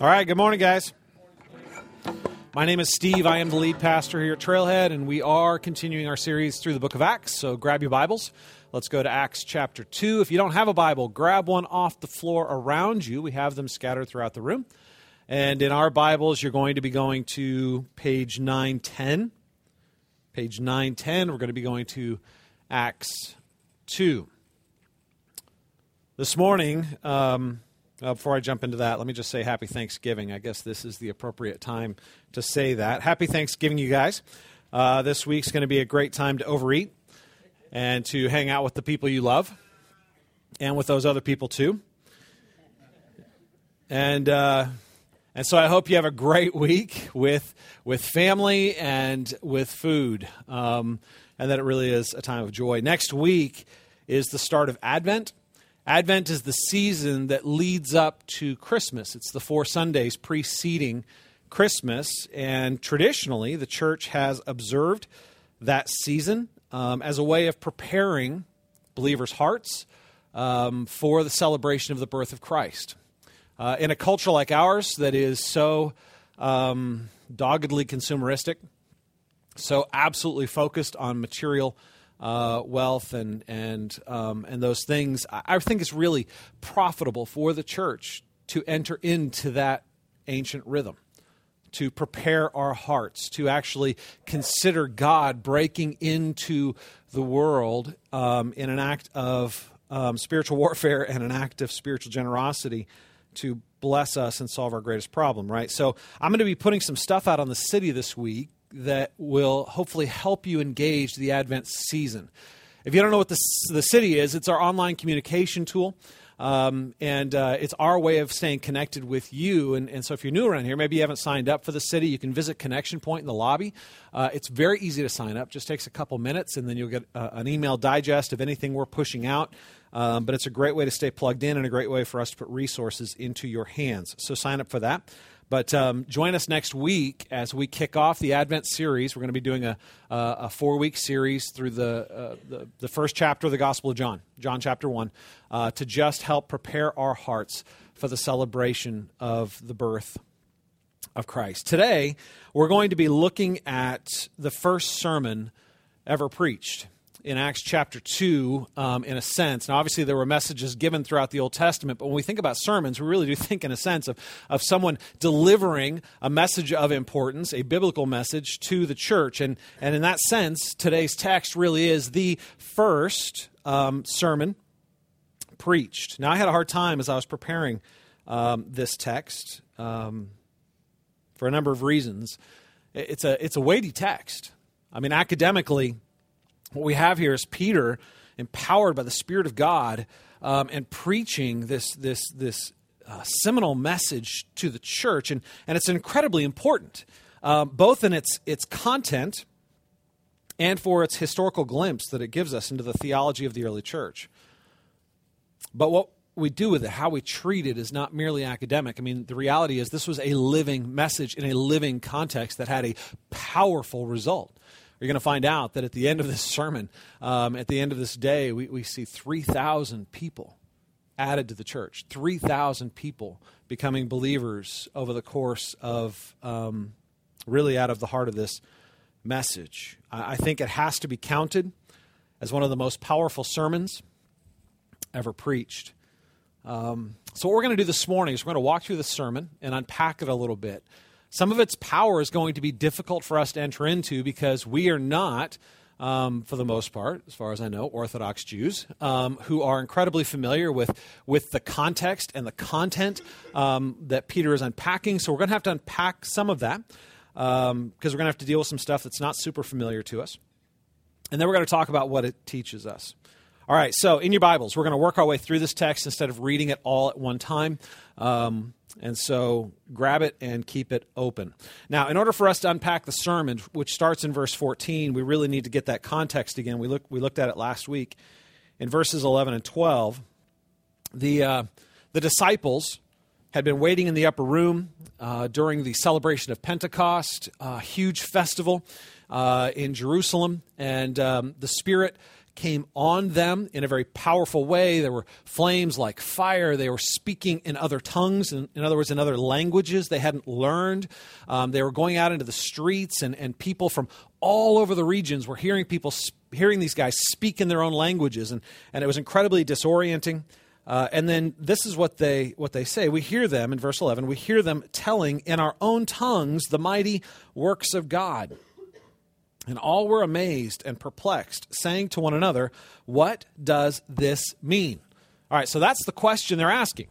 All right, good morning, guys. My name is Steve. I am the lead pastor here at Trailhead, and we are continuing our series through the book of Acts. So grab your Bibles. Let's go to Acts chapter 2. If you don't have a Bible, grab one off the floor around you. We have them scattered throughout the room. And in our Bibles, you're going to be going to page 910. Page 910, we're going to be going to Acts 2. This morning, um, uh, before I jump into that, let me just say Happy Thanksgiving. I guess this is the appropriate time to say that. Happy Thanksgiving, you guys. Uh, this week's going to be a great time to overeat and to hang out with the people you love and with those other people too. And uh, and so I hope you have a great week with with family and with food, um, and that it really is a time of joy. Next week is the start of Advent. Advent is the season that leads up to Christmas. It's the four Sundays preceding Christmas, and traditionally, the church has observed that season um, as a way of preparing believers' hearts um, for the celebration of the birth of Christ. Uh, in a culture like ours that is so um, doggedly consumeristic, so absolutely focused on material uh, wealth and and um, and those things. I think it's really profitable for the church to enter into that ancient rhythm, to prepare our hearts, to actually consider God breaking into the world um, in an act of um, spiritual warfare and an act of spiritual generosity to bless us and solve our greatest problem, right? So I'm going to be putting some stuff out on the city this week that will hopefully help you engage the Advent season. If you don't know what the, the city is, it's our online communication tool. Um, and uh, it's our way of staying connected with you. And, and, so, if you're new around here, maybe you haven't signed up for the city, you can visit Connection Point in the lobby. Uh, it's very easy to sign up; just takes a couple minutes, and then you'll get uh, an email digest of anything we're pushing out. Um, but it's a great way to stay plugged in and a great way for us to put resources into your hands. So, sign up for that. But um, join us next week as we kick off the Advent series. We're going to be doing a, uh, a four week series through the, uh, the, the, first chapter of the Gospel of John, John chapter 1, uh, to just help prepare our hearts for the celebration of the birth of Christ. Today, we're going to be looking at the first sermon ever preached in Acts chapter 2, um, in a sense. Now, obviously, there were messages given throughout the Old Testament, but when we think about sermons, we really do think, in a sense, of, of someone delivering a message of importance, a biblical message to the church. And, and in that sense, today's text really is the first um, sermon preached. Now, I had a hard time as I was preparing um, this text um, for a number of reasons. It's a, it's a weighty text. I mean, academically, what we have here is Peter, empowered by the Spirit of God, um, and preaching this this this uh, seminal message to the church, and and it's incredibly important, um, both in its its content and for its historical glimpse that it gives us into the theology of the early church. But what we do with it, how we treat it, is not merely academic. I mean, the reality is this was a living message in a living context that had a powerful result you're going to find out that at the end of this sermon, um, at the end of this day, we, we see 3,000 people added to the church, 3,000 people becoming believers over the course of um, really out of the heart of this message. I, I think it has to be counted as one of the most powerful sermons ever preached. Um, so, what we're going to do this morning is we're going to walk through the sermon and unpack it a little bit. Some of its power is going to be difficult for us to enter into because we are not, um, for the most part, as far as I know, Orthodox Jews um, who are incredibly familiar with, with the context and the content um, that Peter is unpacking. So we're going to have to unpack some of that because um, we're going to have to deal with some stuff that's not super familiar to us. And then we're going to talk about what it teaches us. All right, so in your Bibles, we're going to work our way through this text instead of reading it all at one time. Um, and so grab it and keep it open. Now, in order for us to unpack the sermon, which starts in verse 14, we really need to get that context again. We, look, we looked at it last week. In verses 11 and 12, the, uh, the disciples had been waiting in the upper room uh, during the celebration of Pentecost, a huge festival uh, in Jerusalem, and um, the Spirit came on them in a very powerful way. There were flames like fire. They were speaking in other tongues, in, in other words, in other languages they hadn't learned. Um, they were going out into the streets, and, and people from all over the regions were hearing people, hearing these guys speak in their own languages, and, and it was incredibly disorienting. Uh, and then this is what they what they say. We hear them in verse 11. We hear them telling in our own tongues the mighty works of God. And all were amazed and perplexed, saying to one another, What does this mean? All right, so that's the question they're asking,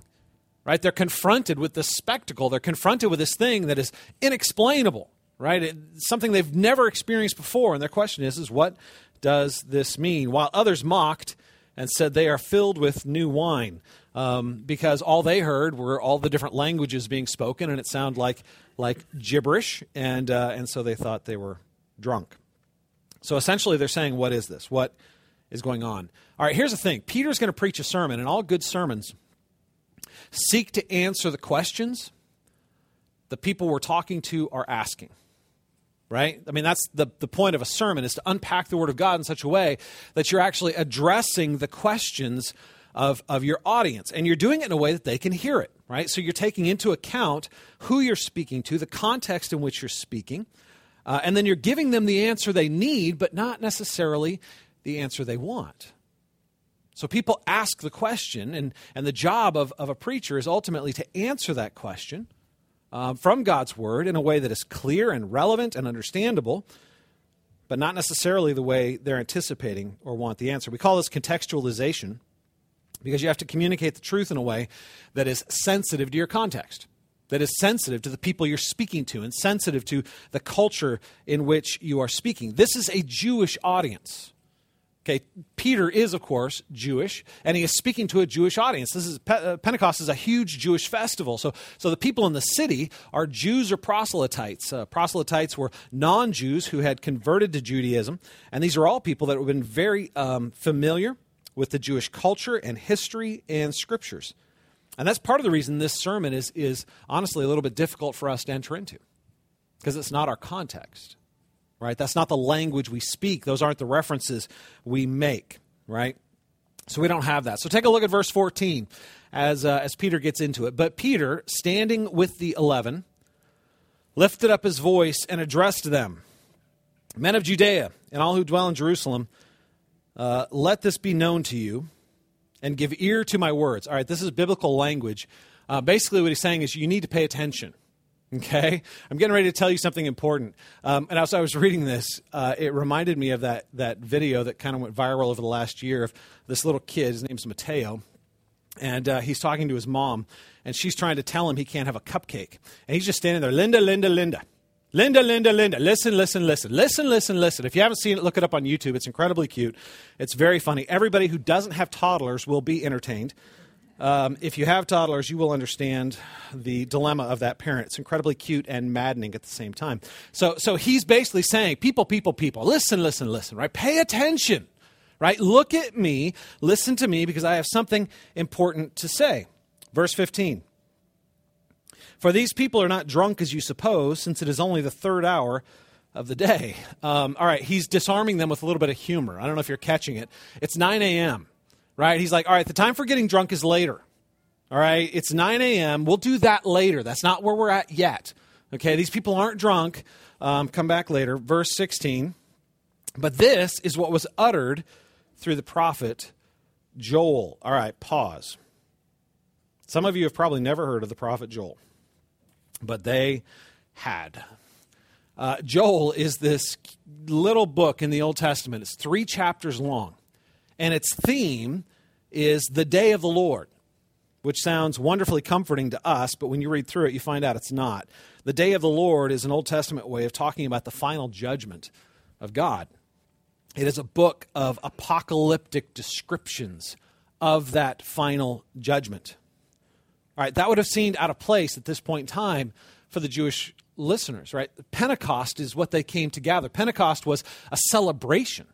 right? They're confronted with this spectacle. They're confronted with this thing that is inexplainable, right? Something they've never experienced before. And their question is, is what does this mean? While others mocked and said they are filled with new wine, um, because all they heard were all the different languages being spoken, and it sounded like like gibberish, and uh, and so they thought they were drunk. So essentially, they're saying, What is this? What is going on? All right, here's the thing Peter's going to preach a sermon, and all good sermons seek to answer the questions the people we're talking to are asking. Right? I mean, that's the, the point of a sermon is to unpack the Word of God in such a way that you're actually addressing the questions of, of your audience. And you're doing it in a way that they can hear it, right? So you're taking into account who you're speaking to, the context in which you're speaking, uh, and then you're giving them the answer they need, but not necessarily the answer they want. So people ask the question, and, and the job of, of a preacher is ultimately to answer that question uh, from God's Word in a way that is clear and relevant and understandable, but not necessarily the way they're anticipating or want the answer. We call this contextualization because you have to communicate the truth in a way that is sensitive to your context that is sensitive to the people you're speaking to and sensitive to the culture in which you are speaking. This is a Jewish audience. Okay, Peter is, of course, Jewish, and he is speaking to a Jewish audience. This is uh, Pentecost is a huge Jewish festival. So, so the people in the city are Jews or proselytes. Uh, proselytes were non-Jews who had converted to Judaism, and these are all people that have been very um, familiar with the Jewish culture and history and scriptures. And that's part of the reason this sermon is, is honestly a little bit difficult for us to enter into because it's not our context, right? That's not the language we speak. Those aren't the references we make, right? So we don't have that. So take a look at verse 14 as, uh, as Peter gets into it. But Peter, standing with the eleven, lifted up his voice and addressed them Men of Judea and all who dwell in Jerusalem, uh, let this be known to you and give ear to my words. All right, this is biblical language. Uh, basically, what he's saying is you need to pay attention. Okay, I'm getting ready to tell you something important. Um, and as I was reading this, uh, it reminded me of that that video that kind of went viral over the last year of this little kid. His name's Mateo, and uh, he's talking to his mom, and she's trying to tell him he can't have a cupcake, and he's just standing there, Linda, Linda, Linda. Linda, Linda, Linda. Listen, listen, listen. Listen, listen, listen. If you haven't seen it, look it up on YouTube. It's incredibly cute. It's very funny. Everybody who doesn't have toddlers will be entertained. Um, if you have toddlers, you will understand the dilemma of that parent. It's incredibly cute and maddening at the same time. So, so he's basically saying, people, people, people, listen, listen, listen, right? Pay attention, right? Look at me, listen to me, because I have something important to say. Verse 15. For these people are not drunk as you suppose, since it is only the third hour of the day. Um, all right, he's disarming them with a little bit of humor. I don't know if you're catching it. It's 9 a.m., right? He's like, all right, the time for getting drunk is later. All right, it's 9 a.m. We'll do that later. That's not where we're at yet. Okay, these people aren't drunk. Um, come back later. Verse 16. But this is what was uttered through the prophet Joel. All right, pause. Some of you have probably never heard of the prophet Joel but they had. Uh, Joel is this little book in the Old Testament. It's three chapters long, and its theme is the day of the Lord, which sounds wonderfully comforting to us, but when you read through it, you find out it's not. The day of the Lord is an Old Testament way of talking about the final judgment of God. It is a book of apocalyptic descriptions of that final judgment. All right, that would have seemed out of place at this point in time for the Jewish listeners, right? Pentecost is what they came to gather. Pentecost was a celebration.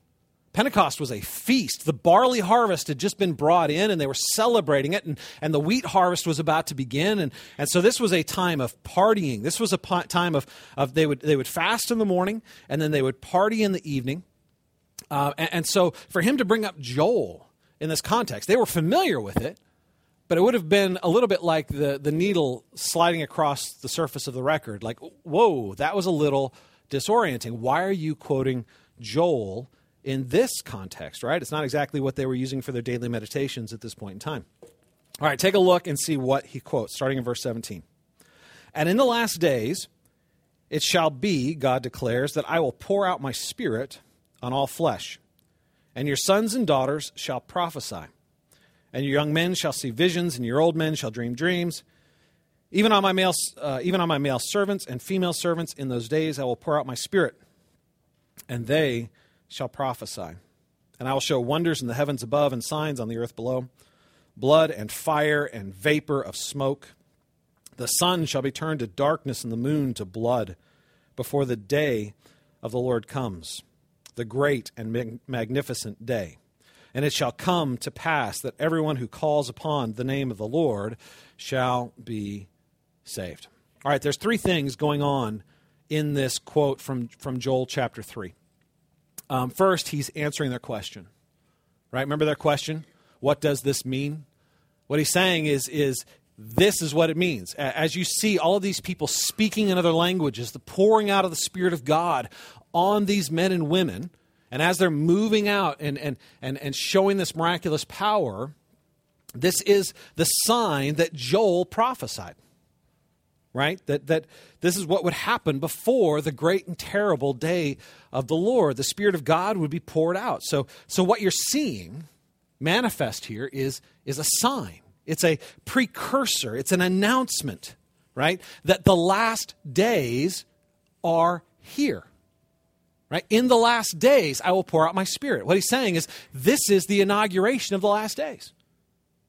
Pentecost was a feast. The barley harvest had just been brought in and they were celebrating it, and, and the wheat harvest was about to begin. And, and so this was a time of partying. This was a time of, of they, would, they would fast in the morning and then they would party in the evening. Uh, and, and so for him to bring up Joel in this context, they were familiar with it, but it would have been a little bit like the, the needle sliding across the surface of the record. Like, whoa, that was a little disorienting. Why are you quoting Joel in this context, right? It's not exactly what they were using for their daily meditations at this point in time. All right, take a look and see what he quotes, starting in verse 17. And in the last days, it shall be, God declares, that I will pour out my spirit on all flesh, and your sons and daughters shall prophesy, and your young men shall see visions, and your old men shall dream dreams. Even on my male, uh, even on my male servants and female servants, in those days I will pour out my spirit, and they shall prophesy. And I will show wonders in the heavens above and signs on the earth below blood and fire and vapor of smoke. The sun shall be turned to darkness and the moon to blood before the day of the Lord comes, the great and magnificent day. And it shall come to pass that everyone who calls upon the name of the Lord shall be saved. All right, there's three things going on in this quote from, from Joel chapter 3. Um, first, he's answering their question. Right? Remember their question? What does this mean? What he's saying is, is this is what it means. As you see all of these people speaking in other languages, the pouring out of the Spirit of God on these men and women, and as they're moving out and, and, and, and showing this miraculous power, this is the sign that Joel prophesied right? That, that this is what would happen before the great and terrible day of the Lord. The Spirit of God would be poured out. So, so what you're seeing manifest here is, is a sign, it's a precursor, it's an announcement, right? That the last days are here. Right? In the last days, I will pour out my spirit. What he's saying is, this is the inauguration of the last days.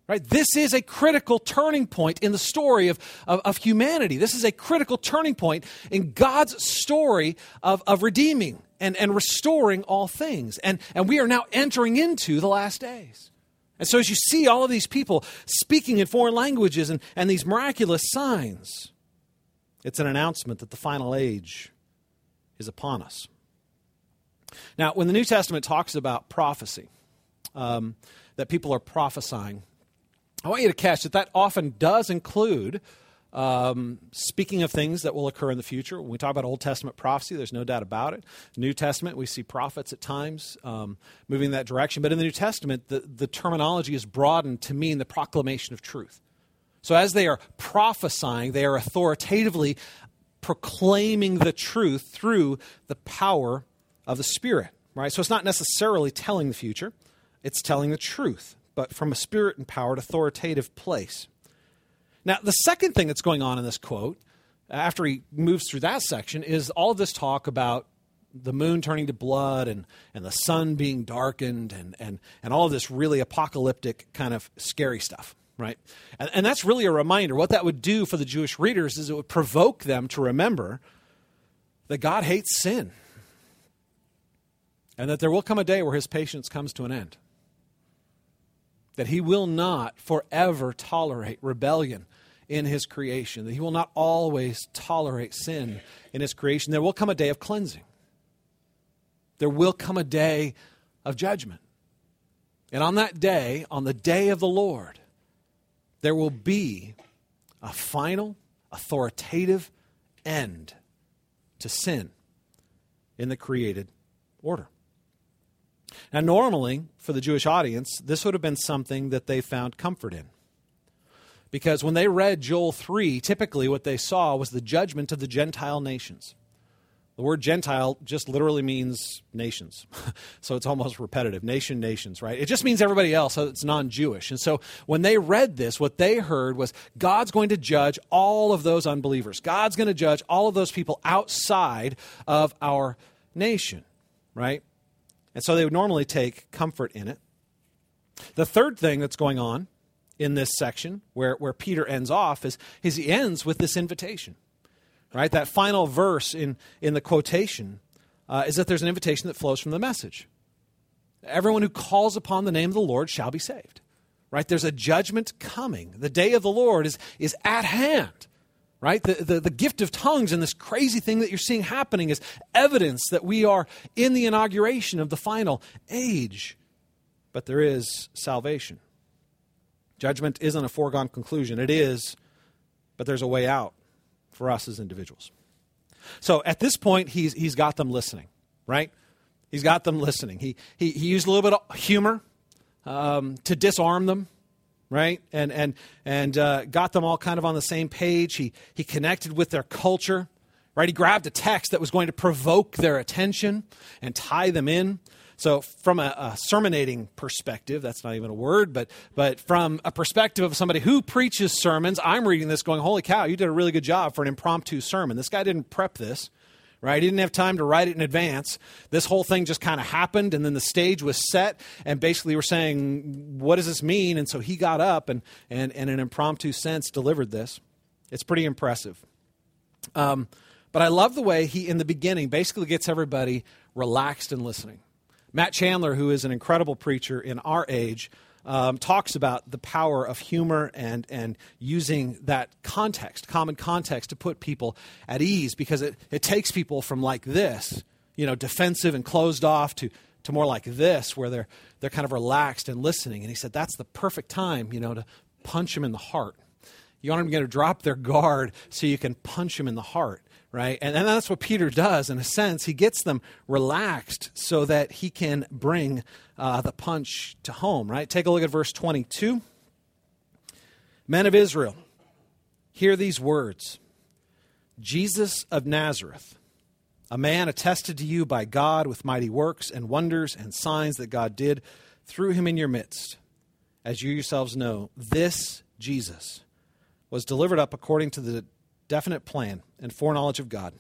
Right? This is a critical turning point in the story of, of, of, humanity. This is a critical turning point in God's story of, of redeeming and, and restoring all things. And, and we are now entering into the last days. And so, as you see all of these people speaking in foreign languages and, and these miraculous signs, it's an announcement that the final age is upon us. Now, when the New Testament talks about prophecy, um, that people are prophesying, I want you to catch that that often does include um, speaking of things that will occur in the future. When we talk about Old Testament prophecy, there's no doubt about it. New Testament, we see prophets at times um, moving in that direction. But in the New Testament, the, the terminology is broadened to mean the proclamation of truth. So as they are prophesying, they are authoritatively proclaiming the truth through the power of the Spirit. Right? So it's not necessarily telling the future, it's telling the truth but from a spirit empowered, authoritative place. Now, the second thing that's going on in this quote, after he moves through that section, is all this talk about the moon turning to blood and, and the sun being darkened and, and, and all this really apocalyptic kind of scary stuff, right? And, and that's really a reminder. What that would do for the Jewish readers is it would provoke them to remember that God hates sin and that there will come a day where his patience comes to an end that he will not forever tolerate rebellion in his creation, that he will not always tolerate sin in his creation. There will come a day of cleansing, there will come a day of judgment. And on that day, on the day of the Lord, there will be a final, authoritative end to sin in the created order. Now, normally, for the Jewish audience, this would have been something that they found comfort in. Because when they read Joel 3, typically what they saw was the judgment of the Gentile nations. The word Gentile just literally means nations. so it's almost repetitive. Nation, nations, right? It just means everybody else, so it's non Jewish. And so when they read this, what they heard was God's going to judge all of those unbelievers. God's going to judge all of those people outside of our nation, right? And so they would normally take comfort in it. The third thing that's going on in this section, where, where Peter ends off, is, is he ends with this invitation. Right? That final verse in, in the quotation uh, is that there's an invitation that flows from the message. Everyone who calls upon the name of the Lord shall be saved. Right? There's a judgment coming. The day of the Lord is, is at hand. Right? The, the, the, gift of tongues and this crazy thing that you're seeing happening is evidence that we are in the inauguration of the final age. But there is salvation. Judgment isn't a foregone conclusion. It is, but there's a way out for us as individuals. So at this point, he's, he's got them listening, right? He's got them listening. He, he, he used a little bit of humor um, to disarm them, right? And, and, and uh, got them all kind of on the same page. He, he connected with their culture, right? He grabbed a text that was going to provoke their attention and tie them in. So, from a, a, sermonating perspective, that's not even a word, but, but from a perspective of somebody who preaches sermons, I'm reading this going, Holy cow, you did a really good job for an impromptu sermon. This guy didn't prep this, right? He didn't have time to write it in advance. This whole thing just kind of happened, and then the stage was set, and basically we're saying, What does this mean? And so he got up and, and, and in an impromptu sense, delivered this. It's pretty impressive. Um, but I love the way he, in the beginning, basically gets everybody relaxed and listening. Matt Chandler, who is an incredible preacher in our age, um, talks about the power of humor and, and using that context, common context, to put people at ease because it, it takes people from like this, you know, defensive and closed off to, to more like this, where they're, they're kind of relaxed and listening. And he said that's the perfect time, you know, to punch them in the heart. You want them to drop their guard so you can punch them in the heart right? And, and that's what Peter does in a sense. He gets them relaxed so that he can bring uh, the punch to home, right? Take a look at verse 22. Men of Israel, hear these words Jesus of Nazareth, a man attested to you by God with mighty works and wonders and signs that God did through him in your midst. As you yourselves know, this Jesus was delivered up according to the definite plan and foreknowledge of God,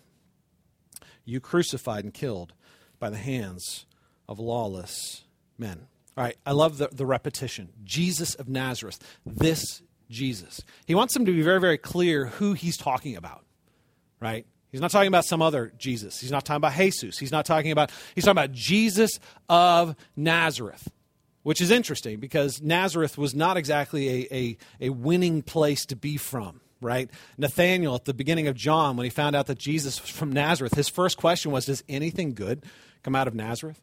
you crucified and killed by the hands of lawless men. All right, I love the, the repetition. Jesus of Nazareth, this Jesus. He wants them to be very, very clear who he's talking about, right? He's not talking about some other Jesus. He's not talking about Jesus. He's not talking about, he's talking about Jesus of Nazareth, which is interesting because Nazareth was not exactly a, a, a winning place to be from right? Nathaniel, at the beginning of John, when he found out that Jesus was from Nazareth, his first question was Does anything good come out of Nazareth?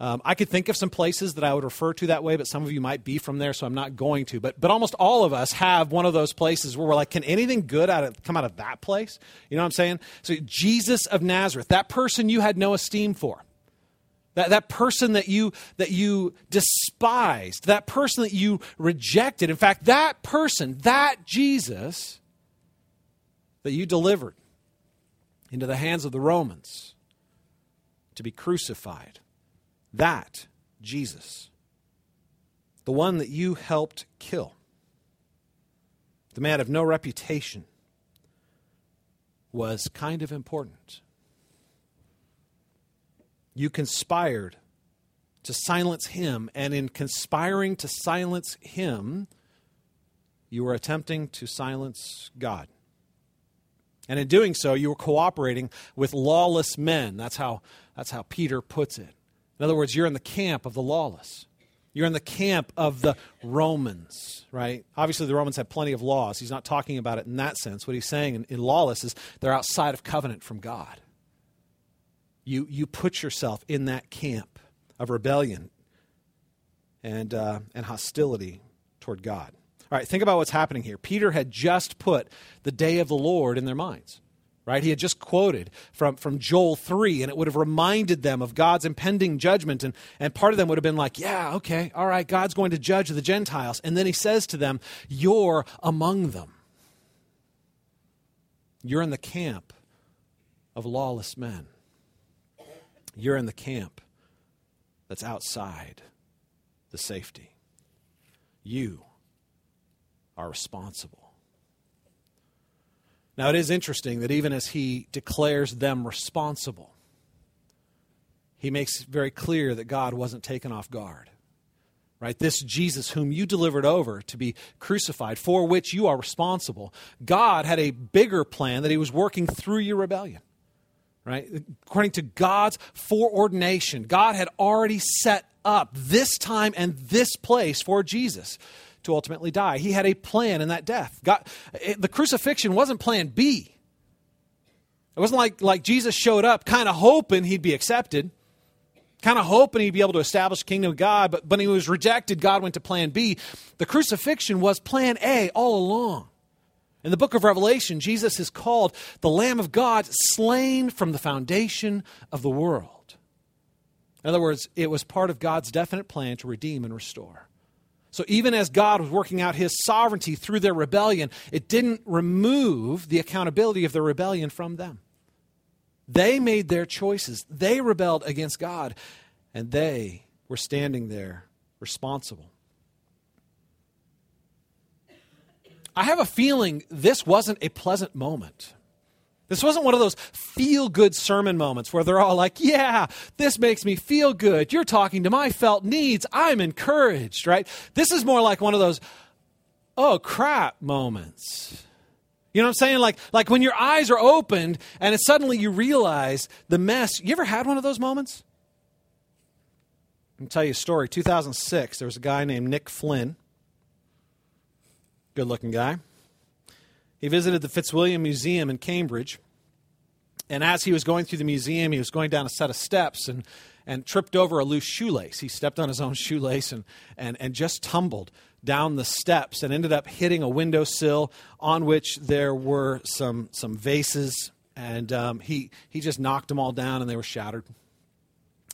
Um, I could think of some places that I would refer to that way, but some of you might be from there, so I'm not going to. But, but almost all of us have one of those places where we're like, can anything good out of, come out of that place? You know what I'm saying? So, Jesus of Nazareth, that person you had no esteem for. That, that person that you, that you despised, that person that you rejected. In fact, that person, that Jesus, that you delivered into the hands of the Romans to be crucified. That Jesus, the one that you helped kill, the man of no reputation, was kind of important. You conspired to silence him, and in conspiring to silence him, you were attempting to silence God. And in doing so, you were cooperating with lawless men. That's how, that's how Peter puts it. In other words, you're in the camp of the lawless. You're in the camp of the Romans, right? Obviously, the Romans had plenty of laws. He's not talking about it in that sense. What he's saying in, in lawless is they're outside of covenant from God. You, you put yourself in that camp of rebellion and, uh, and hostility toward God. All right, think about what's happening here. Peter had just put the day of the Lord in their minds. Right? He had just quoted from, from Joel 3, and it would have reminded them of God's impending judgment. And, and part of them would have been like, Yeah, okay, all right, God's going to judge the Gentiles. And then he says to them, You're among them. You're in the camp of lawless men. You're in the camp that's outside the safety. You are responsible. Now, it is interesting that even as he declares them responsible, he makes very clear that God wasn't taken off guard. Right? This Jesus, whom you delivered over to be crucified, for which you are responsible, God had a bigger plan that he was working through your rebellion. Right? According to God's foreordination, God had already set up this time and this place for Jesus to ultimately die. He had a plan in that death. God, the crucifixion wasn't plan B. It wasn't like, like Jesus showed up kind of hoping he'd be accepted, kind of hoping he'd be able to establish the kingdom of God, but when he was rejected, God went to plan B. The crucifixion was plan A all along. In the book of Revelation, Jesus is called the Lamb of God slain from the foundation of the world. In other words, it was part of God's definite plan to redeem and restore. So even as God was working out his sovereignty through their rebellion, it didn't remove the accountability of the rebellion from them. They made their choices, they rebelled against God, and they were standing there responsible. I have a feeling this wasn't a pleasant moment. This wasn't one of those feel good sermon moments where they're all like, Yeah, this makes me feel good. You're talking to my felt needs. I'm encouraged, right? This is more like one of those, oh crap moments. You know what I'm saying? Like, like when your eyes are opened and it, suddenly you realize the mess. You ever had one of those moments? I'll tell you a story. 2006, there was a guy named Nick Flynn good looking guy. He visited the Fitzwilliam Museum in Cambridge. And as he was going through the museum, he was going down a set of steps and, and tripped over a loose shoelace. He stepped on his own shoelace and, and, and just tumbled down the steps and ended up hitting a windowsill on which there were some, some vases. And um, he, he just knocked them all down and they were shattered.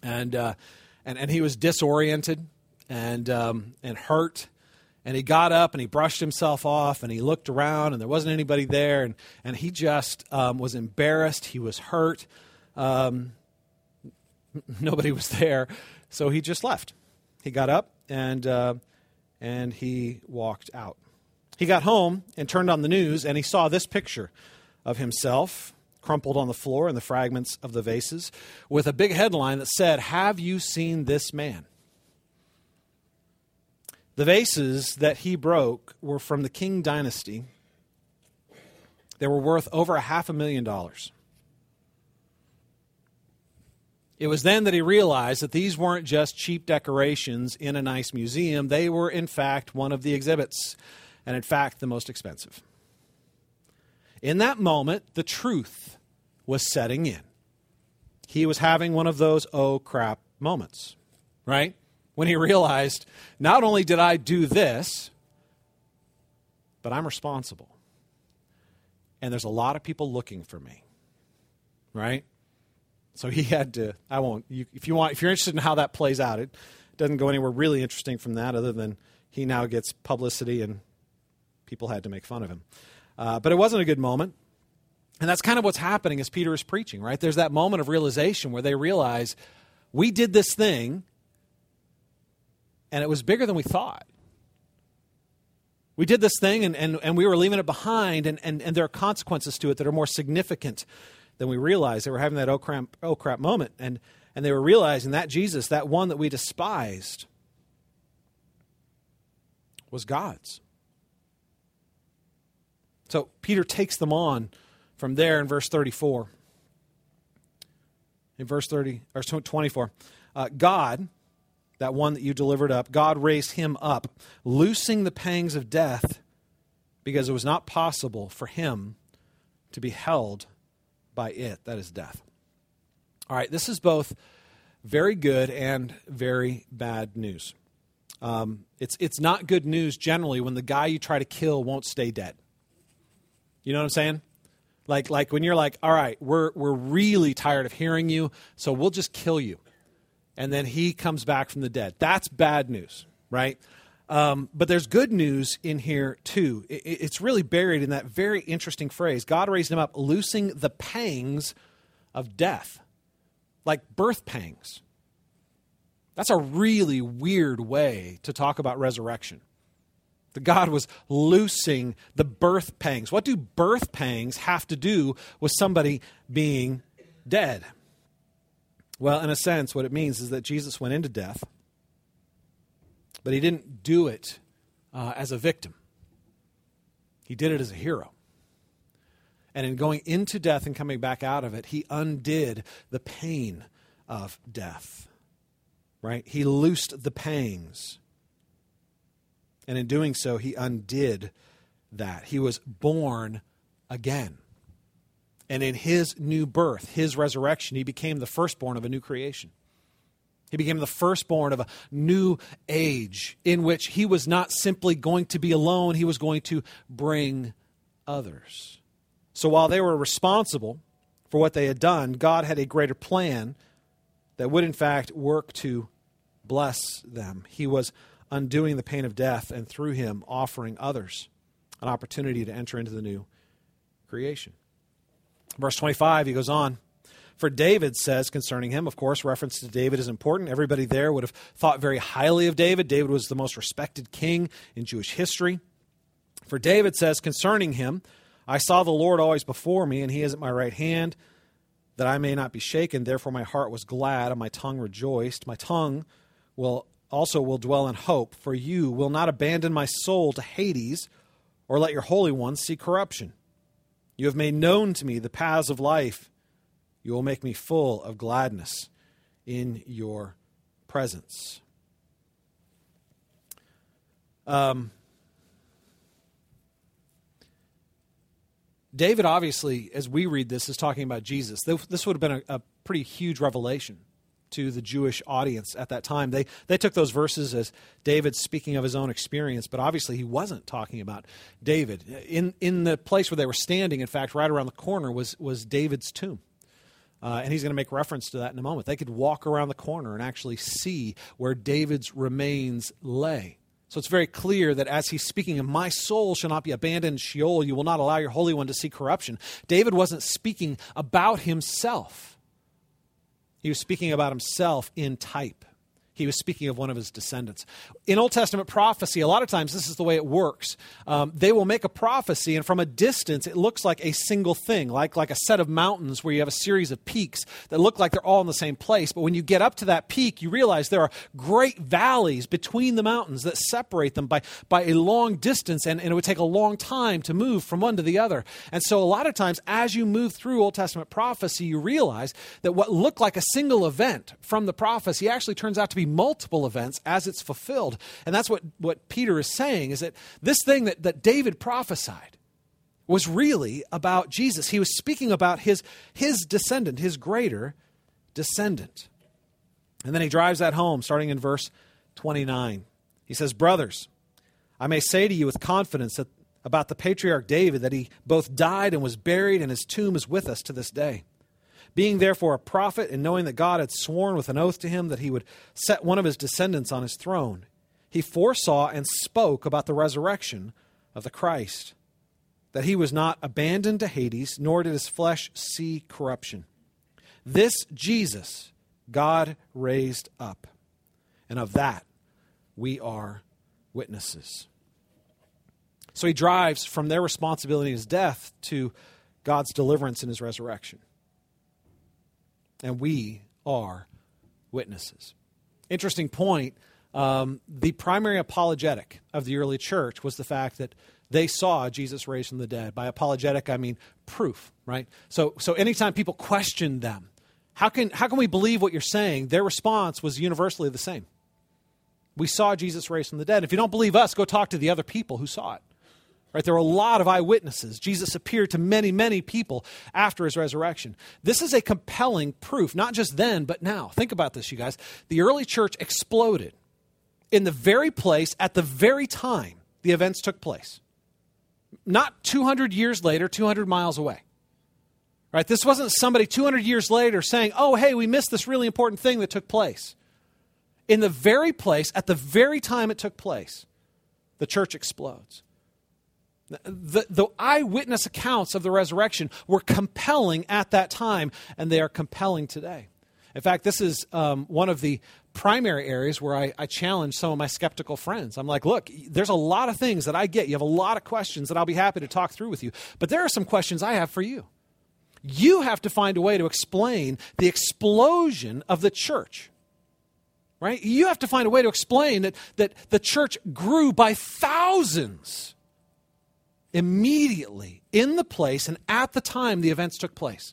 And, uh, and, and he was disoriented and, um, and hurt and he got up and he brushed himself off and he looked around and there wasn't anybody there. And, and he just um, was embarrassed. He was hurt. Um, nobody was there. So he just left. He got up and, uh, and he walked out. He got home and turned on the news and he saw this picture of himself crumpled on the floor and the fragments of the vases with a big headline that said have you seen this man the vases that he broke were from the Qing dynasty. They were worth over a half a million dollars. It was then that he realized that these weren't just cheap decorations in a nice museum. They were, in fact, one of the exhibits, and in fact, the most expensive. In that moment, the truth was setting in. He was having one of those oh crap moments, right? When he realized not only did I do this, but I'm responsible. And there's a lot of people looking for me. Right? So he had to, I won't, you, if you want, if you're interested in how that plays out, it doesn't go anywhere really interesting from that other than he now gets publicity and people had to make fun of him. Uh, but it wasn't a good moment. And that's kind of what's happening as Peter is preaching, right? There's that moment of realization where they realize we did this thing and it was bigger than we thought. We did this thing and, and, and we were leaving it behind, and, and, and there are consequences to it that are more significant than we realized. They were having that oh crap, oh crap moment, and, and they were realizing that Jesus, that one that we despised, was God's. So Peter takes them on from there in verse 34. In verse 30 or 24, uh, God, that one that you delivered up, God raised him up, loosing the pangs of death, because it was not possible for him to be held by it, that is death. All right, this is both very good and very bad news. Um, it's, it's not good news generally when the guy you try to kill won't stay dead. You know what I'm saying? Like, like when you're like, all right, we're, we're really tired of hearing you, so we'll just kill you and then he comes back from the dead. That's bad news, right? Um, but there's good news in here too. It, it's really buried in that very interesting phrase God raised him up, loosing the pangs of death, like birth pangs. That's a really weird way to talk about resurrection. The God was loosing the birth pangs. What do birth pangs have to do with somebody being dead? Well, in a sense, what it means is that Jesus went into death, but he didn't do it uh, as a victim, he did it as a hero. And in going into death and coming back out of it, he undid the pain of death. Right? He loosed the pangs. And in doing so, he undid that. He was born again. And in his new birth, his resurrection, he became the firstborn of a new creation. He became the firstborn of a new age in which he was not simply going to be alone, he was going to bring others. So while they were responsible for what they had done, God had a greater plan that would, in fact, work to bless them. He was undoing the pain of death and through him offering others an opportunity to enter into the new creation. Verse 25, he goes on. For David says concerning him, of course, reference to David is important. Everybody there would have thought very highly of David. David was the most respected king in Jewish history. For David says concerning him, I saw the Lord always before me, and he is at my right hand, that I may not be shaken. Therefore my heart was glad, and my tongue rejoiced. My tongue will also will dwell in hope, for you will not abandon my soul to Hades, or let your Holy One see corruption. You have made known to me the paths of life. You will make me full of gladness in your presence. Um, David, obviously, as we read this, is talking about Jesus. This would have been a, a pretty huge revelation to the Jewish audience at that time. They, they took those verses as David speaking of his own experience, but obviously he wasn't talking about David. In, in the place where they were standing, in fact, right around the corner was, was David's tomb. Uh, and he's going to make reference to that in a moment. They could walk around the corner and actually see where David's remains lay. So it's very clear that as he's speaking of, my soul shall not be abandoned Sheol, you will not allow your Holy One to see corruption. David wasn't speaking about himself, he was speaking about himself in type he was speaking of one of his descendants. In Old Testament prophecy, a lot of times this is the way it works. Um, they will make a prophecy, and from a distance, it looks like a single thing, like, like a set of mountains where you have a series of peaks that look like they're all in the same place. But when you get up to that peak, you realize there are great valleys between the mountains that separate them by, by a long distance, and, and it would take a long time to move from one to the other. And so, a lot of times, as you move through Old Testament prophecy, you realize that what looked like a single event from the prophecy actually turns out to be multiple events as it's fulfilled. And that's what, what Peter is saying is that this thing that, that David prophesied was really about Jesus. He was speaking about his, his descendant, his greater descendant. And then he drives that home, starting in verse 29. He says, Brothers, I may say to you with confidence that about the patriarch David that he both died and was buried, and his tomb is with us to this day. Being therefore a prophet, and knowing that God had sworn with an oath to him that he would set one of his descendants on his throne, he foresaw and spoke about the resurrection of the Christ, that he was not abandoned to Hades, nor did his flesh see corruption. This Jesus God raised up, and of that we are witnesses. So he drives from their responsibility in his death to God's deliverance in his resurrection and we are witnesses. Interesting point. Um, the primary apologetic of the early church was the fact that they saw Jesus raised from the dead. By apologetic, I mean proof, right? So, so anytime people questioned them, how can, how can we believe what you're saying? Their response was universally the same. We saw Jesus raised from the dead. If you don't believe us, go talk to the other people who saw it. Right? There were a lot of eyewitnesses. Jesus appeared to many, many people after his resurrection. This is a compelling proof, not just then, but now. Think about this, you guys. The early church exploded in the very place at the very time the events took place. Not 200 years later, 200 miles away. Right? This wasn't somebody 200 years later saying, oh, hey, we missed this really important thing that took place. In the very place, at the very time it took place, the church explodes. The, the eyewitness accounts of the resurrection were compelling at that time, and they are compelling today. In fact, this is um, one of the primary areas where I, I, challenge some of my skeptical friends. I'm like, look, there's a lot of things that I get. You have a lot of questions that I'll be happy to talk through with you. But there are some questions I have for you. You have to find a way to explain the explosion of the church. Right? You have to find a way to explain that, that the church grew by thousands immediately in the place and at the time the events took place.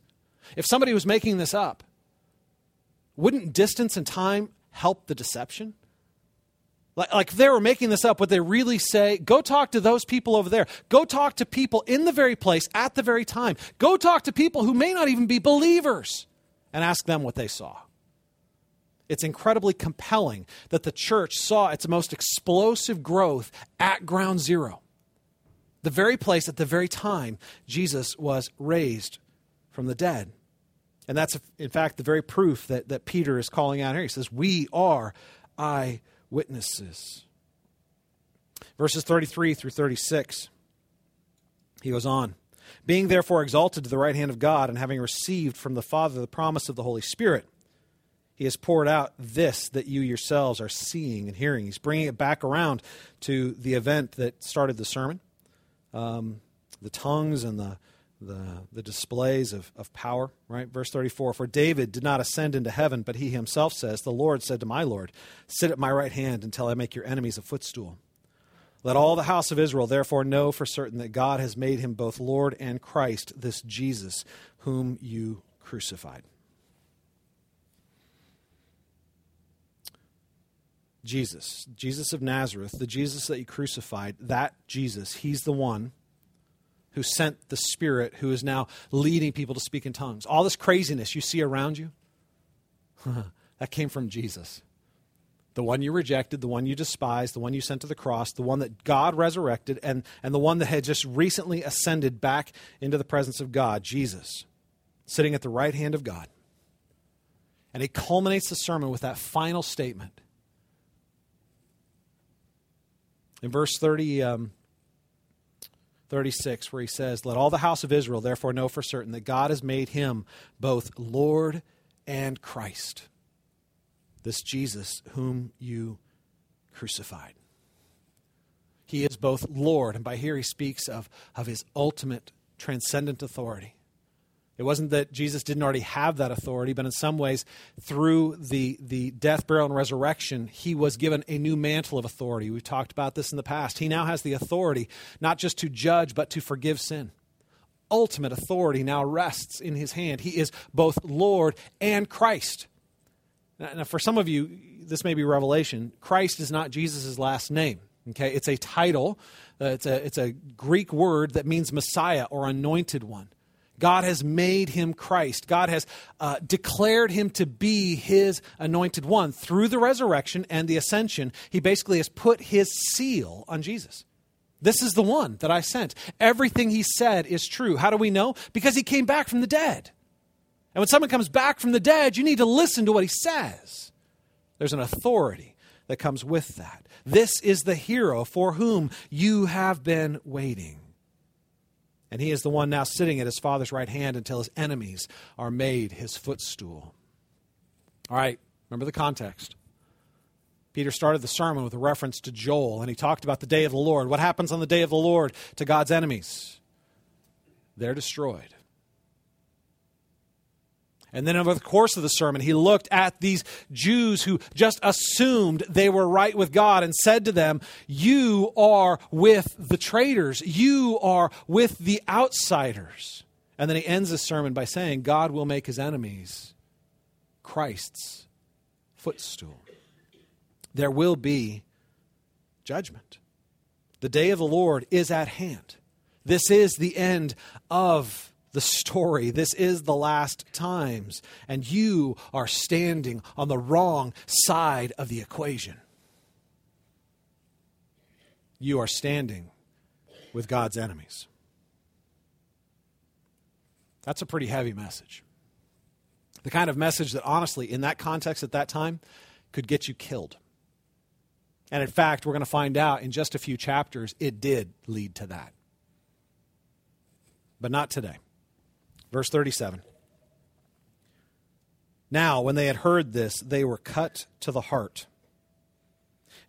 If somebody was making this up, wouldn't distance and time help the deception? Like, like if they were making this up, would they really say, go talk to those people over there? Go talk to people in the very place at the very time. Go talk to people who may not even be believers and ask them what they saw. It's incredibly compelling that the church saw its most explosive growth at ground zero. The very place at the very time Jesus was raised from the dead. And that's, in fact, the very proof that, that Peter is calling out here. He says, We are eyewitnesses. Verses 33 through 36, he goes on. Being therefore exalted to the right hand of God, and having received from the Father the promise of the Holy Spirit, he has poured out this that you yourselves are seeing and hearing. He's bringing it back around to the event that started the sermon um, the tongues and the, the, the displays of, of power, right? Verse 34 For David did not ascend into heaven, but he himself says, The Lord said to my Lord, Sit at my right hand until I make your enemies a footstool. Let all the house of Israel therefore know for certain that God has made him both Lord and Christ, this Jesus whom you crucified. Jesus, Jesus of Nazareth, the Jesus that you crucified, that Jesus, he's the one who sent the Spirit who is now leading people to speak in tongues. All this craziness you see around you, that came from Jesus. The one you rejected, the one you despised, the one you sent to the cross, the one that God resurrected, and, and the one that had just recently ascended back into the presence of God, Jesus, sitting at the right hand of God. And he culminates the sermon with that final statement in verse 30, um, 36, where he says, Let all the house of Israel therefore know for certain that God has made him both Lord and Christ, this Jesus whom you crucified. He is both Lord, and by here he speaks of, of his ultimate transcendent authority. It wasn't that Jesus didn't already have that authority, but in some ways, through the, the death, burial, and resurrection, he was given a new mantle of authority. We've talked about this in the past. He now has the authority not just to judge, but to forgive sin. Ultimate authority now rests in his hand. He is both Lord and Christ. Now, for some of you, this may be revelation. Christ is not Jesus' last name. Okay, it's a title. Uh, it's a it's a Greek word that means Messiah or anointed one. God has made him Christ. God has uh, declared him to be his anointed one. Through the resurrection and the ascension, he basically has put his seal on Jesus. This is the one that I sent. Everything he said is true. How do we know? Because he came back from the dead. And when someone comes back from the dead, you need to listen to what he says. There's an authority that comes with that. This is the hero for whom you have been waiting and he is the one now sitting at his father's right hand until his enemies are made his footstool. All right, remember the context. Peter started the sermon with a reference to Joel, and he talked about the day of the Lord. What happens on the day of the Lord to God's enemies? They're destroyed. And then over the course of the sermon, he looked at these Jews who just assumed they were right with God and said to them, You are with the traitors, you are with the outsiders. And then he ends the sermon by saying, God will make his enemies Christ's footstool. There will be judgment. The day of the Lord is at hand. This is the end of the story. This is the last times. And you are standing on the wrong side of the equation. You are standing with God's enemies. That's a pretty heavy message. The kind of message that, honestly, in that context at that time, could get you killed. And in fact, we're going to find out in just a few chapters, it did lead to that. But not today. Verse 37. Now, when they had heard this, they were cut to the heart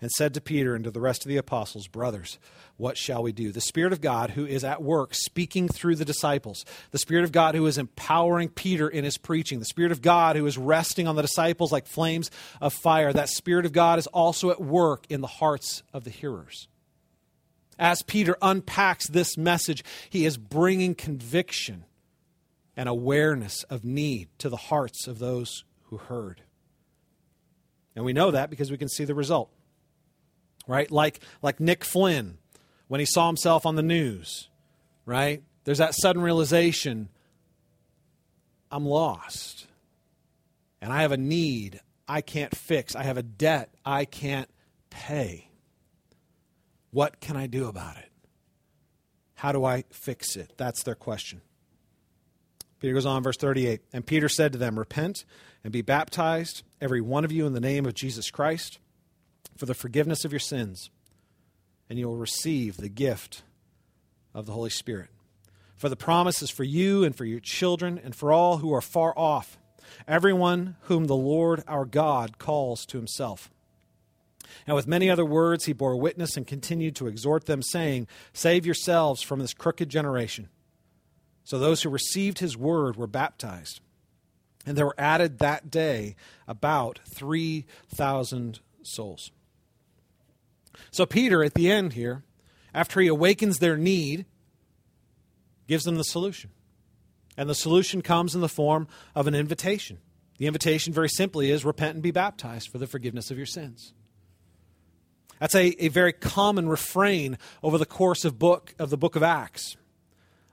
and said to Peter and to the rest of the apostles, Brothers, what shall we do? The Spirit of God, who is at work speaking through the disciples, the Spirit of God, who is empowering Peter in his preaching, the Spirit of God, who is resting on the disciples like flames of fire, that Spirit of God is also at work in the hearts of the hearers. As Peter unpacks this message, he is bringing conviction and awareness of need to the hearts of those who heard. And we know that because we can see the result. right? Like, like Nick Flynn when he saw himself on the news, right? There's that sudden realization I'm lost. And I have a need I can't fix. I have a debt I can't pay. What can I do about it? How do I fix it? That's their question. Peter goes on, verse 38. And Peter said to them, Repent and be baptized, every one of you, in the name of Jesus Christ, for the forgiveness of your sins, and you will receive the gift of the Holy Spirit. For the promise is for you and for your children and for all who are far off, everyone whom the Lord our God calls to himself. And with many other words, he bore witness and continued to exhort them, saying, Save yourselves from this crooked generation. So those who received his word were baptized. And there were added that day about 3,000 souls. So Peter, at the end here, after he awakens their need, gives them the solution. And the solution comes in the form of an invitation. The invitation, very simply, is repent and be baptized for the forgiveness of your sins. That's a, a very common refrain over the course of book of the book of Acts.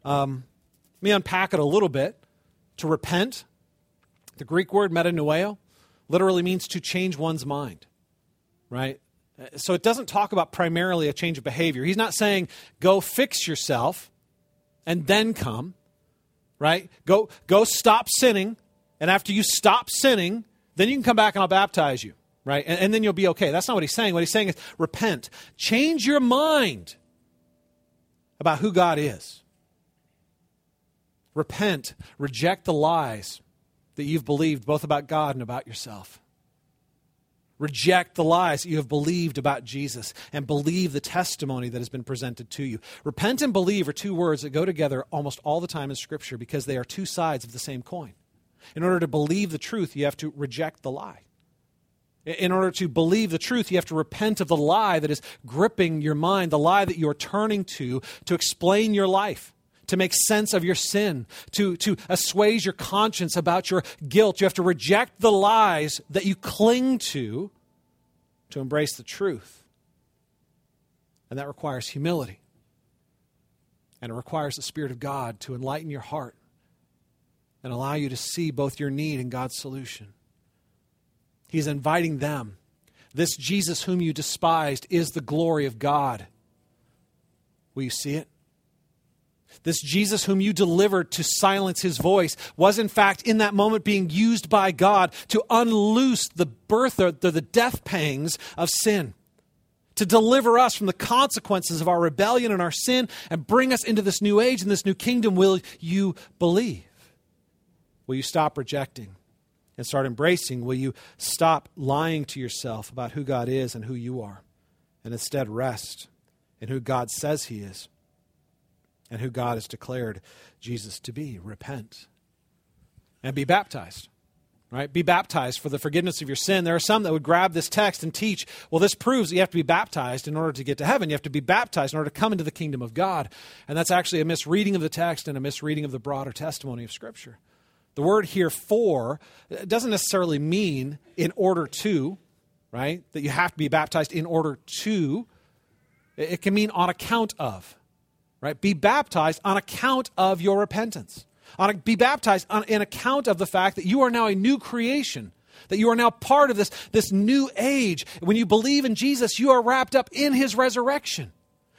Um, let me unpack it a little bit. To repent, the Greek word metanoeo, literally means to change one's mind, right? So it doesn't talk about primarily a change of behavior. He's not saying go fix yourself and then come, right? Go go stop sinning, and after you stop sinning, then you can come back and I'll baptize you right? And, and, then you'll be okay. That's not what he's saying. What he's saying is repent, change your mind about who God is. Repent, reject the lies that you've believed both about God and about yourself. Reject the lies that you have believed about Jesus and believe the testimony that has been presented to you. Repent and believe are two words that go together almost all the time in Scripture because they are two sides of the same coin. In order to believe the truth, you have to reject the lie. In order to believe the truth, you have to repent of the lie that is gripping your mind, the lie that you're turning to to explain your life, to make sense of your sin, to, to assuage your conscience about your guilt. You have to reject the lies that you cling to to embrace the truth. And that requires humility. And it requires the Spirit of God to enlighten your heart and allow you to see both your need and God's solution. He's inviting them. This Jesus whom you despised is the glory of God. Will you see it? This Jesus whom you delivered to silence his voice was, in fact, in that moment being used by God to unloose the birth or the death pangs of sin, to deliver us from the consequences of our rebellion and our sin and bring us into this new age and this new kingdom. Will you believe? Will you stop rejecting? and start embracing, will you stop lying to yourself about who God is and who you are, and instead rest in who God says He is and who God has declared Jesus to be? Repent and be baptized. Right? Be baptized for the forgiveness of your sin. There are some that would grab this text and teach, well, this proves that you have to be baptized in order to get to heaven. You have to be baptized in order to come into the kingdom of God. And that's actually a misreading of the text and a misreading of the broader testimony of Scripture. The word here for doesn't necessarily mean in order to, right? That you have to be baptized in order to. It can mean on account of, right? Be baptized on account of your repentance. On, be baptized on, in account of the fact that you are now a new creation, that you are now part of this, this new age. When you believe in Jesus, you are wrapped up in his resurrection.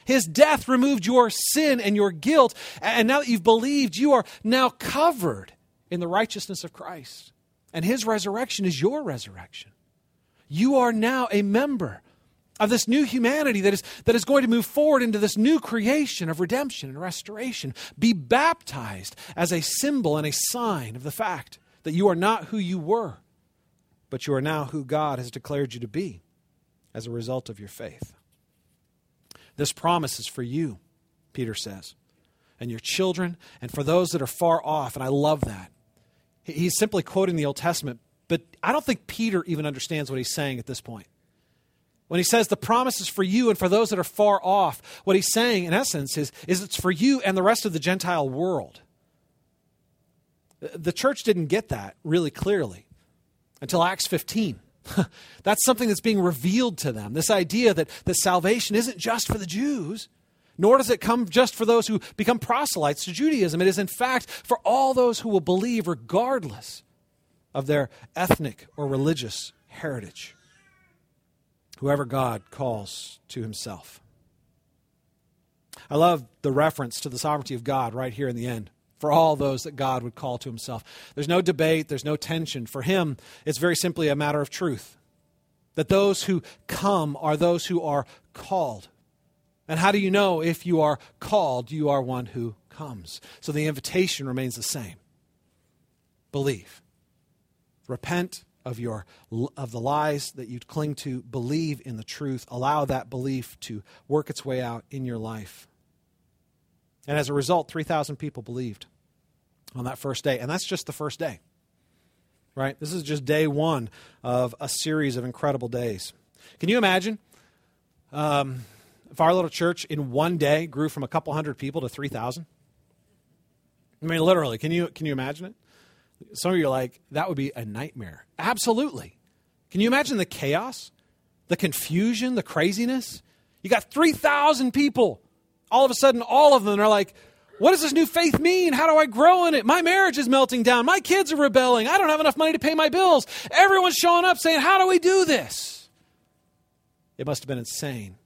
His death removed your sin and your guilt. And now that you've believed, you are now covered in the righteousness of Christ. And his resurrection is your resurrection. You are now a member of this new humanity that is, that is going to move forward into this new creation of redemption and restoration. Be baptized as a symbol and a sign of the fact that you are not who you were, but you are now who God has declared you to be as a result of your faith. This promise is for you, Peter says, and your children, and for those that are far off, and I love that. He's simply quoting the Old Testament, but I don't think Peter even understands what he's saying at this point. When he says the promise is for you and for those that are far off, what he's saying, in essence, is, is it's for you and the rest of the Gentile world. The church didn't get that really clearly until Acts 15. that's something that's being revealed to them. This idea that, that salvation isn't just for the Jews, nor does it come just for those who become proselytes to Judaism. It is, in fact, for all those who will believe, regardless of their ethnic or religious heritage. Whoever God calls to himself. I love the reference to the sovereignty of God right here in the end for all those that God would call to himself. There's no debate, there's no tension. For him, it's very simply a matter of truth. That those who come are those who are called. And how do you know if you are called, you are one who comes? So the invitation remains the same believe. Repent of your of the lies that you cling to believe in the truth allow that belief to work its way out in your life and as a result 3000 people believed on that first day. And that's just the first day, right? This is just day one of a series of incredible days. Can you imagine um, if our little church in one day grew from a couple hundred people to 3,000? I mean, literally, can you, can you imagine it? Some of you are like, that would be a nightmare. Absolutely. Can you imagine the chaos, the confusion, the craziness? You got 3,000 people. All of a sudden, all of them are like, what does this new faith mean? How do I grow in it? My marriage is melting down. My kids are rebelling. I don't have enough money to pay my bills. Everyone's showing up saying, How do we do this? It must have been insane.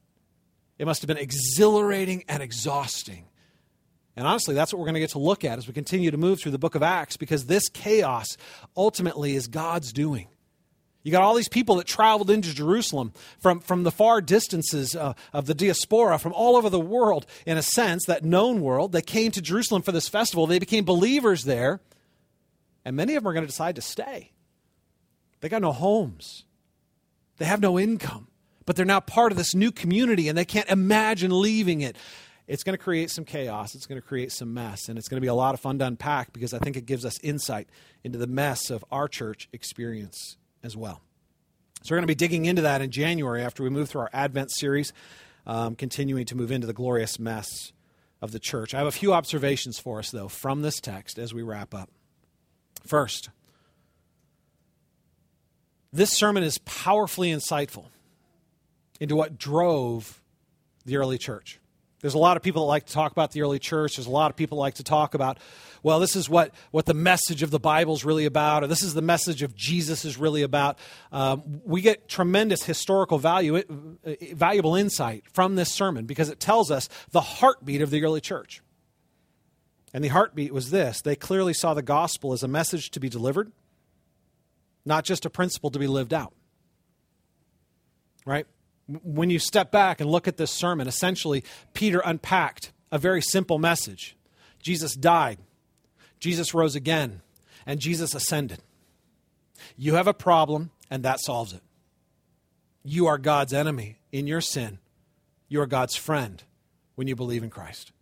It must have been exhilarating and exhausting. And honestly, that's what we're going to get to look at as we continue to move through the book of Acts because this chaos ultimately is God's doing. You got all these people that traveled into Jerusalem from, from the far distances uh, of the diaspora, from all over the world, in a sense, that known world. They came to Jerusalem for this festival. They became believers there. And many of them are going to decide to stay. They got no homes, they have no income, but they're now part of this new community and they can't imagine leaving it. It's going to create some chaos. It's going to create some mess. And it's going to be a lot of fun to unpack because I think it gives us insight into the mess of our church experience as well. So we're going to be digging into that in January after we move through our Advent series, um, continuing to move into the glorious mess of the church. I have a few observations for us, though, from this text as we wrap up. First, this sermon is powerfully insightful into what drove the early church. There's a lot of people that like to talk about the early church. There's a lot of people like to talk about, well, this is what, what the message of the Bible is really about, or this is the message of Jesus is really about. Um, we get tremendous historical value, uh, valuable insight from this sermon because it tells us the heartbeat of the early church. And the heartbeat was this they clearly saw the gospel as a message to be delivered, not just a principle to be lived out. Right? When you step back and look at this sermon, essentially, Peter unpacked a very simple message Jesus died, Jesus rose again, and Jesus ascended. You have a problem, and that solves it. You are God's enemy in your sin, you are God's friend when you believe in Christ.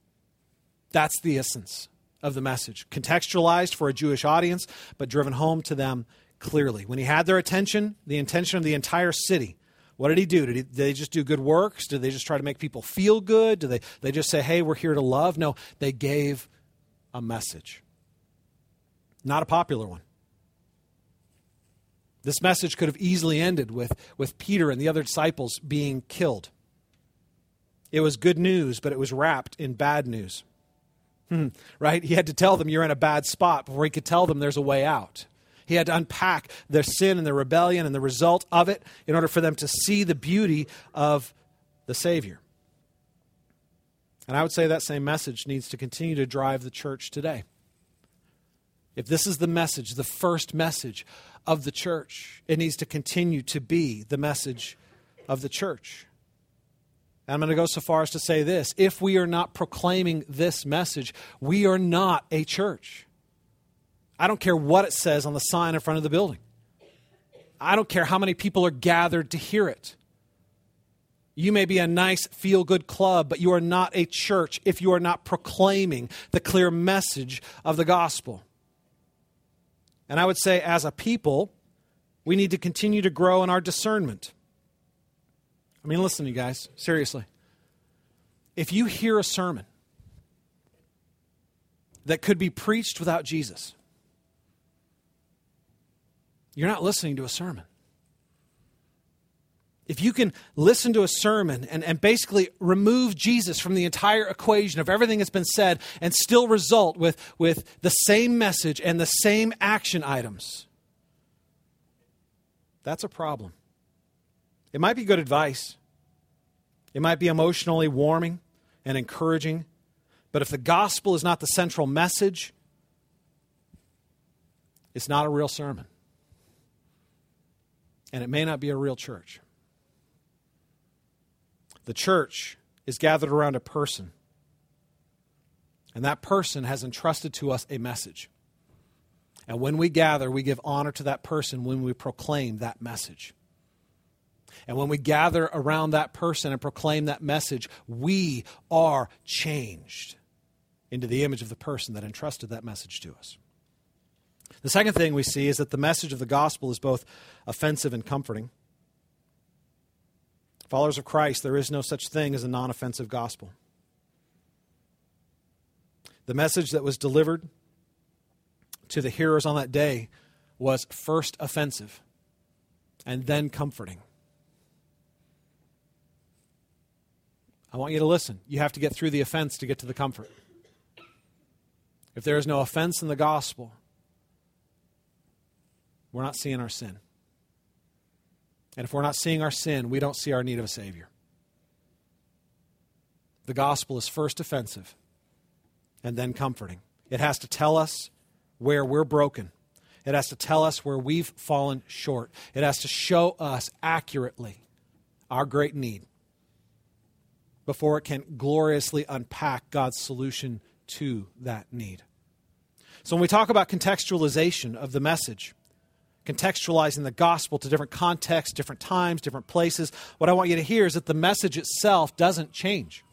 That's the essence of the message, contextualized for a Jewish audience, but driven home to them clearly. When he had their attention, the attention of the entire city, what did he do? Did, he, did, they just do good works? Did they just try to make people feel good? Did they, they just say, hey, we're here to love? No, they gave a message. Not a popular one. This message could have easily ended with, with Peter and the other disciples being killed. It was good news, but it was wrapped in bad news. Hmm, right? He had to tell them you're in a bad spot before he could tell them there's a way out. He had to unpack their sin and their rebellion and the result of it in order for them to see the beauty of the Savior. And I would say that same message needs to continue to drive the church today. If this is the message, the first message of the church, it needs to continue to be the message of the church. And I'm going to go so far as to say this if we are not proclaiming this message, we are not a church. I don't care what it says on the sign in front of the building. I don't care how many people are gathered to hear it. You may be a nice feel good club, but you are not a church if you are not proclaiming the clear message of the gospel. And I would say, as a people, we need to continue to grow in our discernment. I mean, listen, you guys, seriously. If you hear a sermon that could be preached without Jesus, you're not listening to a sermon. if you can listen to a sermon and, and basically remove Jesus from the entire equation of everything that's been said and still result with, with the same message and the same action items, that's a problem. It might be good advice, it might be emotionally warming and encouraging, but if the gospel is not the central message, it's not a real sermon. And it may not be a real church. The church is gathered around a person, and that person has entrusted to us a message. And when we gather, we give honor to that person when we proclaim that message. And when we gather around that person and proclaim that message, we are changed into the image of the person that entrusted that message to us. The second thing we see is that the message of the gospel is both offensive and comforting. Followers of Christ, there is no such thing as a non offensive gospel. The message that was delivered to the hearers on that day was first offensive and then comforting. I want you to listen. You have to get through the offense to get to the comfort. If there is no offense in the gospel, we're not seeing our sin. And if we're not seeing our sin, we don't see our need of a Savior. The gospel is first offensive and then comforting. It has to tell us where we're broken. It has to tell us where we've fallen short. It has to show us accurately our great need before it can gloriously unpack God's solution to that need. So, when we talk about contextualization of the message, contextualizing the gospel to different contexts, different times, different places. What I want you to hear is that the message itself doesn't change.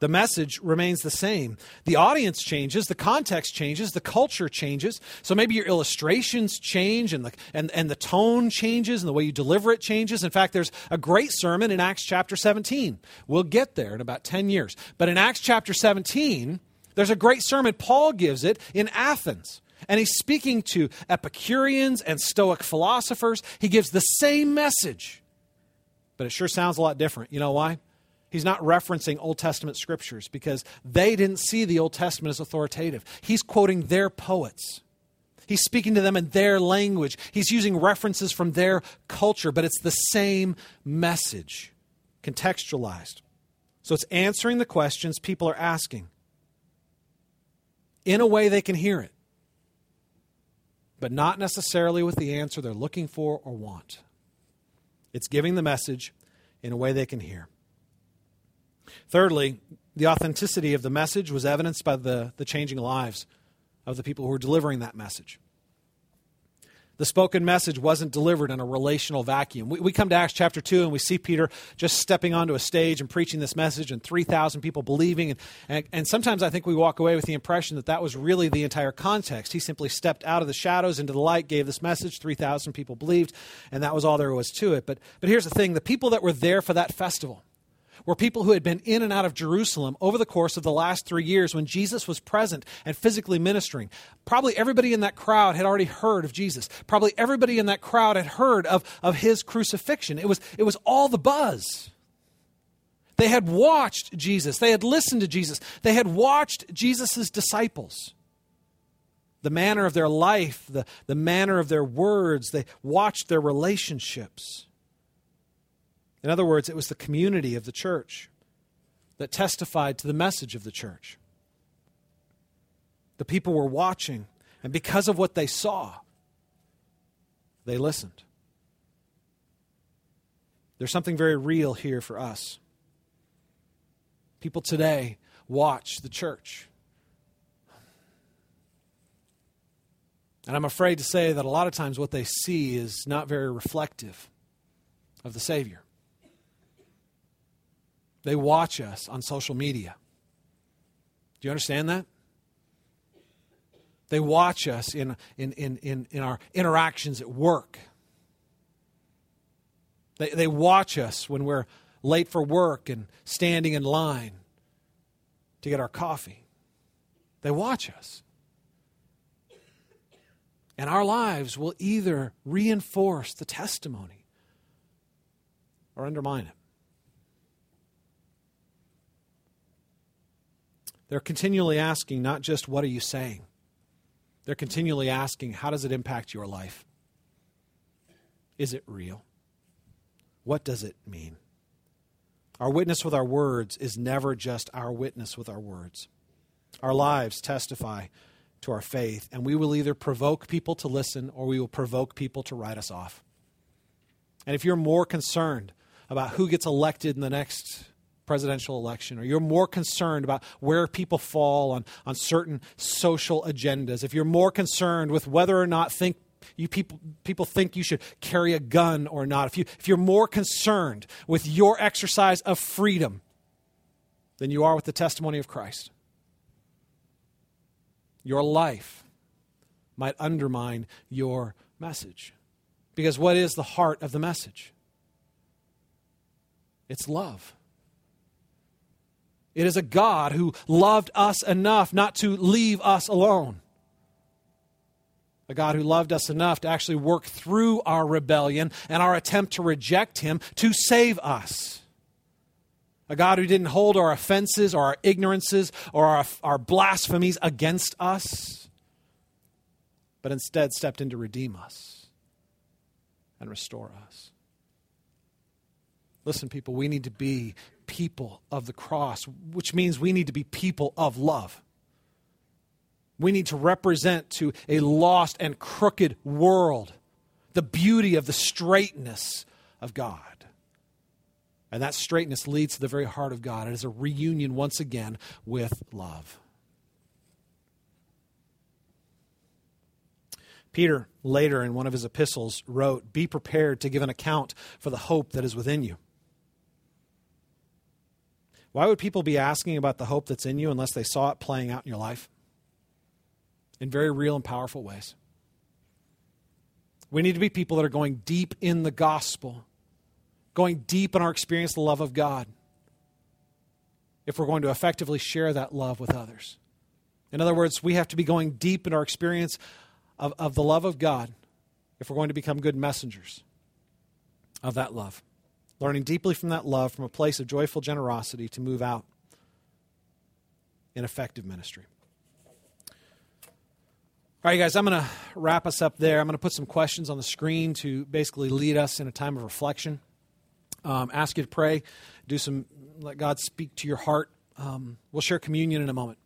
The message remains the same. The audience changes, the context changes, the culture changes. So maybe your illustrations change and the, and, and the tone changes and the way you deliver it changes. In fact, there's a great sermon in Acts chapter 17. We'll get there in about 10 years. But in Acts chapter 17, there's a great sermon. Paul gives it in Athens. And he's speaking to Epicureans and Stoic philosophers. He gives the same message, but it sure sounds a lot different. You know why? He's not referencing Old Testament scriptures because they didn't see the Old Testament as authoritative. He's quoting their poets. He's speaking to them in their language. He's using references from their culture, but it's the same message, contextualized. So it's answering the questions people are asking in a way they can hear it but not necessarily with the answer they're looking for or want. It's giving the message in a way they can hear. Thirdly, the authenticity of the message was evidenced by the, the changing lives of the people who were delivering that message. The spoken message wasn't delivered in a relational vacuum. We, we, come to Acts chapter 2 and we see Peter just stepping onto a stage and preaching this message and 3,000 people believing. And, and, and sometimes I think we walk away with the impression that that was really the entire context. He simply stepped out of the shadows into the light, gave this message, 3,000 people believed, and that was all there was to it. But, but here's the thing the people that were there for that festival, were people who had been in and out of Jerusalem over the course of the last three years when Jesus was present and physically ministering. Probably everybody in that crowd had already heard of Jesus. Probably everybody in that crowd had heard of, of his crucifixion. It was, it was all the buzz. They had watched Jesus, they had listened to Jesus, they had watched Jesus' disciples. The manner of their life, the, the manner of their words, they watched their relationships. In other words, it was the community of the church that testified to the message of the church. The people were watching, and because of what they saw, they listened. There's something very real here for us. People today watch the church. And I'm afraid to say that a lot of times what they see is not very reflective of the Savior. They watch us on social media. Do you understand that? They watch us in, in, in, in, in our interactions at work. They, they watch us when we're late for work and standing in line to get our coffee. They watch us. And our lives will either reinforce the testimony or undermine it. They're continually asking not just, What are you saying? They're continually asking, How does it impact your life? Is it real? What does it mean? Our witness with our words is never just our witness with our words. Our lives testify to our faith, and we will either provoke people to listen or we will provoke people to write us off. And if you're more concerned about who gets elected in the next presidential election, or you're more concerned about where people fall on, on certain social agendas, if you're more concerned with whether or not think you people, people think you should carry a gun or not, if, you, if you're more concerned with your exercise of freedom than you are with the testimony of Christ, your life might undermine your message. Because what is the heart of the message? It's love. It is a God who loved us enough not to leave us alone. A God who loved us enough to actually work through our rebellion and our attempt to reject Him to save us. A God who didn't hold our offenses or our ignorances or our, our blasphemies against us, but instead stepped in to redeem us and restore us. Listen, people, we need to be people of the cross, which means we need to be people of love. We need to represent to a lost and crooked world the beauty of the straightness of God. And that straightness leads to the very heart of God. It is a reunion once again with love. Peter, later in one of his epistles, wrote, Be prepared to give an account for the hope that is within you. Why would people be asking about the hope that's in you unless they saw it playing out in your life? In very real and powerful ways. We need to be people that are going deep in the gospel going deep in our experience of the love of God if we're going to effectively share that love with others. In other words, we have to be going deep in our experience of, of the love of God if we're going to become good messengers of that love. Learning deeply from that love from a place of joyful generosity to move out in effective ministry. All right, guys, I'm going to wrap us up there. I'm going to put some questions on the screen to basically lead us in a time of reflection um, ask you to pray, do some, let God speak to your heart. Um, we'll share communion in a moment.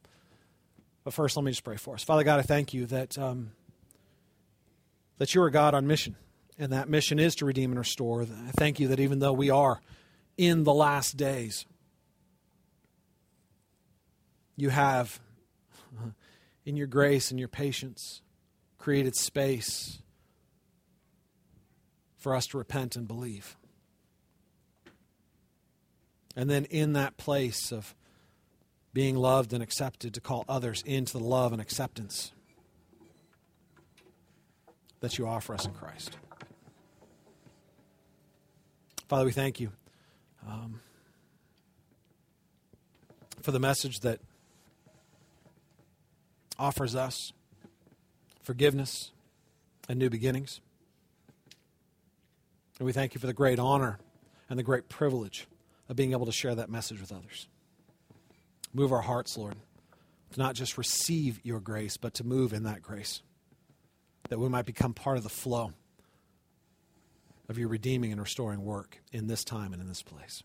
But first, let me just pray for us. Father God, I thank you that, um, that you are God on mission, and that mission is to redeem and restore. I thank you that even though we are in the last days, you have, in your grace and your patience, created space for us to repent and believe. And then in that place of being loved and accepted, to call others into the love and acceptance that you offer us in Christ. Father, we thank you um, for the message that offers us forgiveness and new beginnings. And we thank you for the great honor and the great privilege of being able to share that message with others. Move our hearts, Lord, to not just receive your grace, but to move in that grace, that we might become part of the flow of your redeeming and restoring work in this time and in this place.